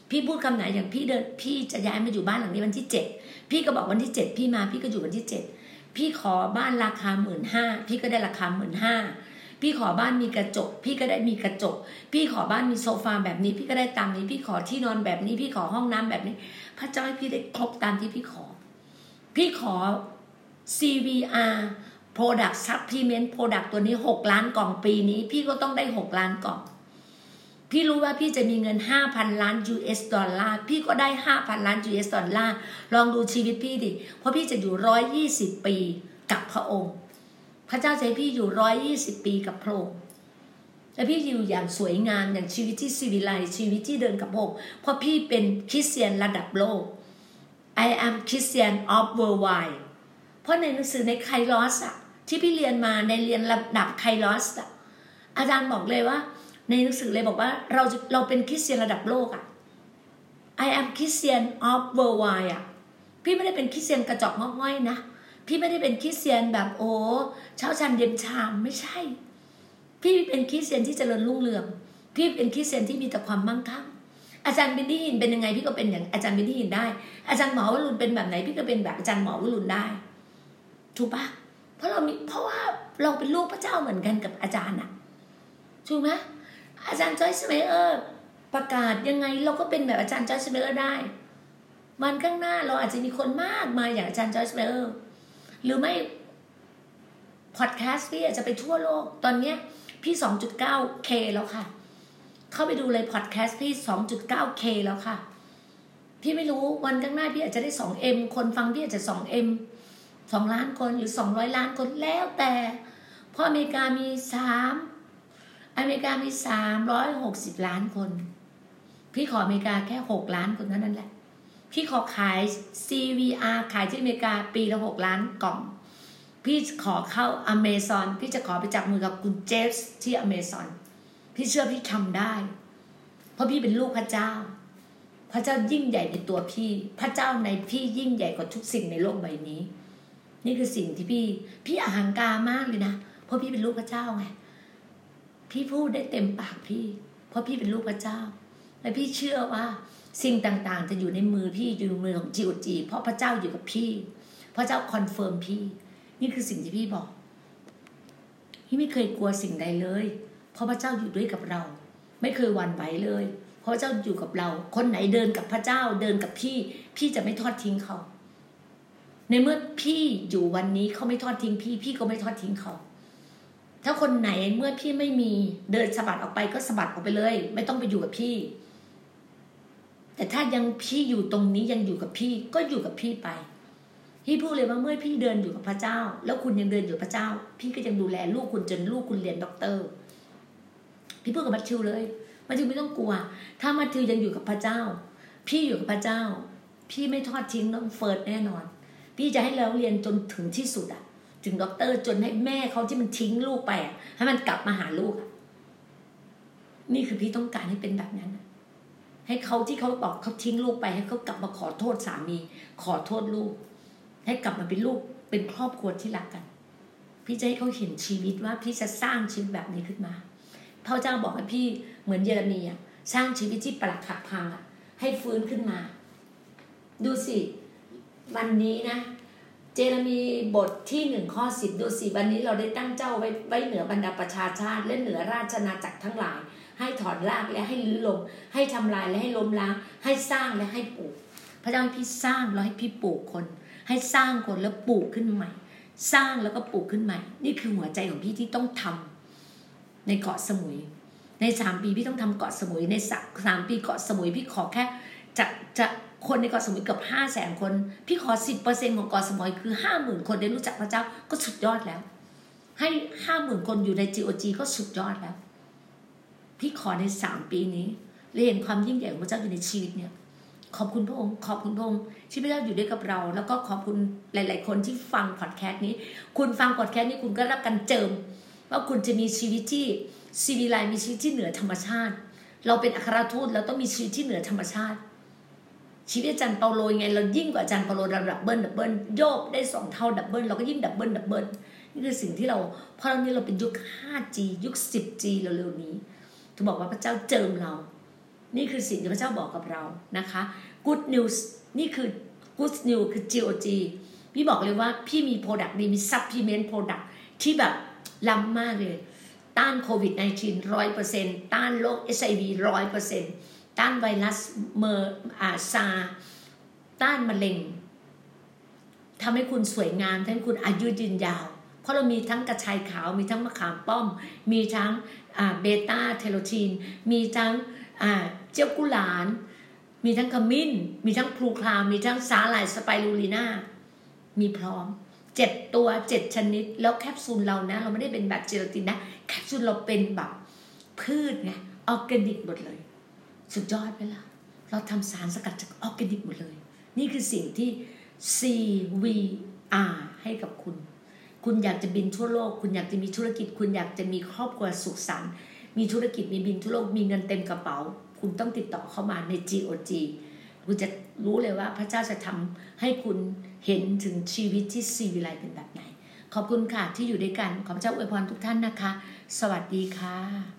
พี่พูดคำไหนอย่างพี่เดินพี่จะย้ายมาอยู่บ้านหลังนี้วันที่เจ็ดพี่ก็บอกวันที่เจ็ดพี่มาพี่ก็อยู่วันที่เจ็ดพี่ขอบ้านราคาหมื่นห้าพี่ก็ได้ราคาหมื่นห้าพี่ขอบ้านมีกระจก พี่ก็ได้มีกระจก พี่ขอบ้านมีโซฟาแบบนี้ พี่ก็ได้ตามนี้ พี่ขอที่นอนแบบนี้ พี่ขอห้องน้ำแบบนี้ พระเจ้าให้พี่ได้ครบตามที่พี่ขอ พี่ขอ CVR Product Supplement Product ตัวนี้หกล้านกล่องปีนี้ พี่ก็ต้องได้หกล้านกล่อง พี่รู้ว่าพี่จะมีเงินห้าพันล้าน US ดอลลาร์ พี่ก็ได้ห้าพันล้าน US ดอลลาร์ ลองดูชีวิตพี่ดิ เพราะพี่จะอยู่ร้อยยี่สิบปีกับพระองค์ พระเจ้าใจพี่อยู่ร้อยยี่สิบปีกับพระองค์ และพี่อยู่อย่างสวยงามอย่างชีวิตที่สิวิไลชีวิตที่เดินกับพระองค์ เพราะพี่เป็นคริสเตียนระดับโลก I am Christian of worldwide เพราะในหนังสือในไคลอสอะที่พี่เรียนมาในเรียนระดับไคลอสอะอาจารย์บอกเลยว่า ในหนังสือเลยบอกว่าเราเราเป็นคริสเตียนระดับโลกอะ I am Christian of worldwide อะพี่ไม่ได้เป็นคริสเตียนกระจอกงอกง่อยนะพี่ไม่ได้เป็นคริสเตียนแบบโอ้เช้าชันเย็นชามไม่ใช่ พี่เป็นคริสเตียนที่เจริญรุ่งเรือง พี่เป็นคริสเตียนที่มีแต่ความมั่งคั่งอาจารย์เบนนี่ ฮินน์เป็นยังไงพี่ก็เป็นอย่างอาจารย์เบนนี่ ฮินน์ได้ อาจารย์หมอวรุณเป็นแบบไหนพี่ก็เป็นแบบอาจารย์หมอวรุณได้ ถูกปะเพราะเรามีเพราะว่าเราเป็นลูกพระเจ้าเหมือนกันกับอาจารย์อะถูกไหม อาจารย์จอยซ์ ไมเออร์ประกาศยังไงเราก็เป็นแบบอาจารย์จอยซ์ ไมเออร์ได้ วันข้างหน้าเราอาจจะมีคนมากมายอย่างอาจารย์จอยส์เบลหรือไม่พอดแคสต์พี่อาจจะไปทั่วโลก ตอนเนี้ยพี่ 2.9K แล้วค่ะ เข้าไปดูเลยพอดแคสต์พี่ 2.9K แล้วค่ะ พี่ไม่รู้วันข้างหน้าพี่อาจจะได้ 2M คนฟังพี่อาจจะ 2M 2 ล้านคนหรือ 200 ล้านคนแล้วแต่พราะอเมริกามี 3 อเมริกามี360ล้านคน พี่ขออเมริกาแค่6ล้านคนเท่านั้นแหละ พี่ขอขาย CVR ขายที่อเมริกาปีละ6ล้านกล่อง พี่ขอเข้าอเมซอนพี่จะขอไปจับมือกับคุณเจฟส์ที่อเมซอนพี่เชื่อพี่ทำได้ เพราะพี่เป็นลูกพระเจ้า พระเจ้ายิ่งใหญ่ในตัวพี่ พระเจ้าในพี่ยิ่งใหญ่กว่าทุกสิ่งในโลกใบนี้ นี่คือสิ่งที่พี่ พี่อหังการมากเลยนะ เพราะพี่เป็นลูกพระเจ้าไง พี่พูดได้เต็มปากพี่ เพราะพี่เป็นลูกพระเจ้า และพี่เชื่อว่าสิ่งต่างๆ จะอยู่ในมือพี่อยู่ในมือของจิวจีเพราะพระเจ้าอยู่กับพี่ พระเจ้า confirm พี่ นี่คือสิ่งที่พี่บอก พี่ไม่เคยกลัวสิ่งใดเลย เพราะพระเจ้าอยู่ด้วยกับเรา ไม่เคยหวั่นไหวเลย เพราะพระเจ้าอยู่กับเรา คนไหนเดินกับพระเจ้าเดินกับพี่ พี่จะไม่ทอดทิ้งเขา ในเมื่อพี่อยู่วันนี้เขาไม่ทอดทิ้งพี่ พี่ก็ไม่ทอดทิ้งเขา ถ้าคนไหนเมื่อพี่ไม่มีเดินสะบัดออกไปก็สะบัดออกไปเลย ไม่ต้องไปอยู่กับพี่ แต่ถ้ายังพี่อยู่ตรงนี้ยังอยู่กับพี่ก็อยู่กับพี่ไป พี่พูดเลยว่าเมื่อพี่เดินอยู่กับพระเจ้า แล้วคุณยังเดินอยู่กับพระเจ้า พี่ก็ยังดูแลลูกคุณจนลูกคุณเรียนด็อกเตอร์ พี่พูดกับมัทธิวเลยมัทธิวไม่ต้องกลัว ถ้ามัทธิวยังอยู่กับพระเจ้า พี่อยู่กับพระเจ้า พี่ไม่ทอดทิ้งน้องเฟิร์สแน่นอน พี่จะให้เราเรียนจนถึงที่สุดอะ ถึงด็อกเตอร์จนให้แม่เขาที่มันทิ้งลูกไปให้มันกลับมาหาลูก นี่คือพี่ต้องการให้เป็นแบบนั้น ให้เขาที่เขาบอกเขาทิ้งลูกไป ให้เขากลับมาขอโทษสามี ขอโทษลูก ให้กลับมาเป็นลูกเป็นครอบครัวที่รักกัน พี่จะให้เขาเห็นชีวิตว่าพี่จะสร้างชีวิตแบบนี้ขึ้นมาพระเจ้าบอกให้พี่เหมือนเยเรมีอะสร้างชีวิตที่ปรักหักพังอะให้ฟื้นขึ้นมา ดูสิ วันนี้นะ เจรมีบทที่หนึ่งข้อสิบดูสิวันนี้เราได้ตั้งเจ้าไว้ไว้เหนือบรรดาประชาชาติ และเหนือราชนาจักรทั้งหลาย ให้ถอนรากและให้ลื้อลง ให้ทำลายและให้ล้มล้าง ให้สร้างและให้ปลูก พระเจ้าให้พี่สร้างแล้วให้พี่ปลูกคน ให้สร้างคนแล้วปลูกขึ้นใหม่ สร้างแล้วก็ปลูกขึ้นใหม่ นี่คือหัวใจของพี่ที่ต้องทำในเกาะสมุย ในสามปีพี่ต้องทำเกาะสมุยในสามปีเกาะสมุยพี่ขอแค่จะจะ คนในเกาะสมุยเกือบห้าแสนคน พี่ขอสิบเปอร์เซ็นของเกาะสมุยคือห้าหมื่นคนได้รู้จักพระเจ้าก็สุดยอดแล้ว ให้ห้าหมื่นคนอยู่ใน GOG ก็สุดยอดแล้ว พี่ขอในสามปีนี้เห็นความยิ่งใหญ่ของพระเจ้าอยู่ในชีวิตเนี่ย ขอบคุณพระองค์ ขอบคุณพระองค์ที่พระเจ้าอยู่ด้วยกับเรา แล้วก็ขอบคุณหลาย ๆ คนที่ฟังพอดแคสต์นี้ คุณฟังพอดแคสต์นี้คุณก็รับการเจิม ว่าคุณจะมีชีวิตที่ซีวิไลมีชีวิตที่เหนือธรรมชาติ เราเป็นอัครทูตเราต้องมีชีวิตที่เหนือธรรมชาติ ชีวิตอาจารย์เปาโลยังไงเรายิ่งกว่าอาจารย์เปาโลละ double double โยบได้สองเท่า double เราก็ยิ่ง double doubleนี่คือสิ่งที่เราเพราะตอนนี้เราเป็นยุค 5G ยุค 10G เร็วๆนี้ถูกบอกว่าพระเจ้าเจิมเรา นี่คือสิ่งที่พระเจ้าบอกกับเรานะคะ Good news นี่คือ Good news คือ GOG พี่บอกเลยว่าพี่มี product ดีมี supplement product ที่แบบล้ำมากเลย ต้านโควิด -19 100%ต้านโรค HIV 100% ต้านไวรัส MRSA ต้านมะเร็งทำให้คุณสวยงามทำให้คุณอายุยืนยาว เพราะเรามีทั้งกระชายขาวมีทั้งมะขามป้อม มีทั้งเบต้าแคโรทีน มีทั้งเจียวกู่หลาน มีทั้งขมิ้น มีทั้งพลูคาวมีทั้งสาหร่ายสไปรูลีนามีพร้อมเจ็ดตัวเจ็ดชนิด แล้วแคปซูลเรานะ เราไม่ได้เป็นแบบเจลาตินนะ แคปซูลเราเป็นแบบพืชไงออร์แกนิกหมดเลย สุดยอดไหมล่ะ เราทำสารสกัดจากออร์แกนิกหมดเลย นี่คือสิ่งที่ CVR ให้กับคุณ คุณอยากจะบินทั่วโลก คุณอยากจะมีธุรกิจ คุณอยากจะมีครอบครัวสุขสันต์มีธุรกิจมีบินทั่วโลกมีเงินเต็มกระเป๋า คุณต้องติดต่อเข้ามาใน GOG คุณจะรู้เลยว่าพระเจ้าจะทำให้คุณเห็นถึงชีวิตที่ซีวิไลเป็นแบบไหน ขอบคุณค่ะที่อยู่ด้วยกัน ขอพระเจ้าอวยพรทุกท่านนะคะ สวัสดีค่ะ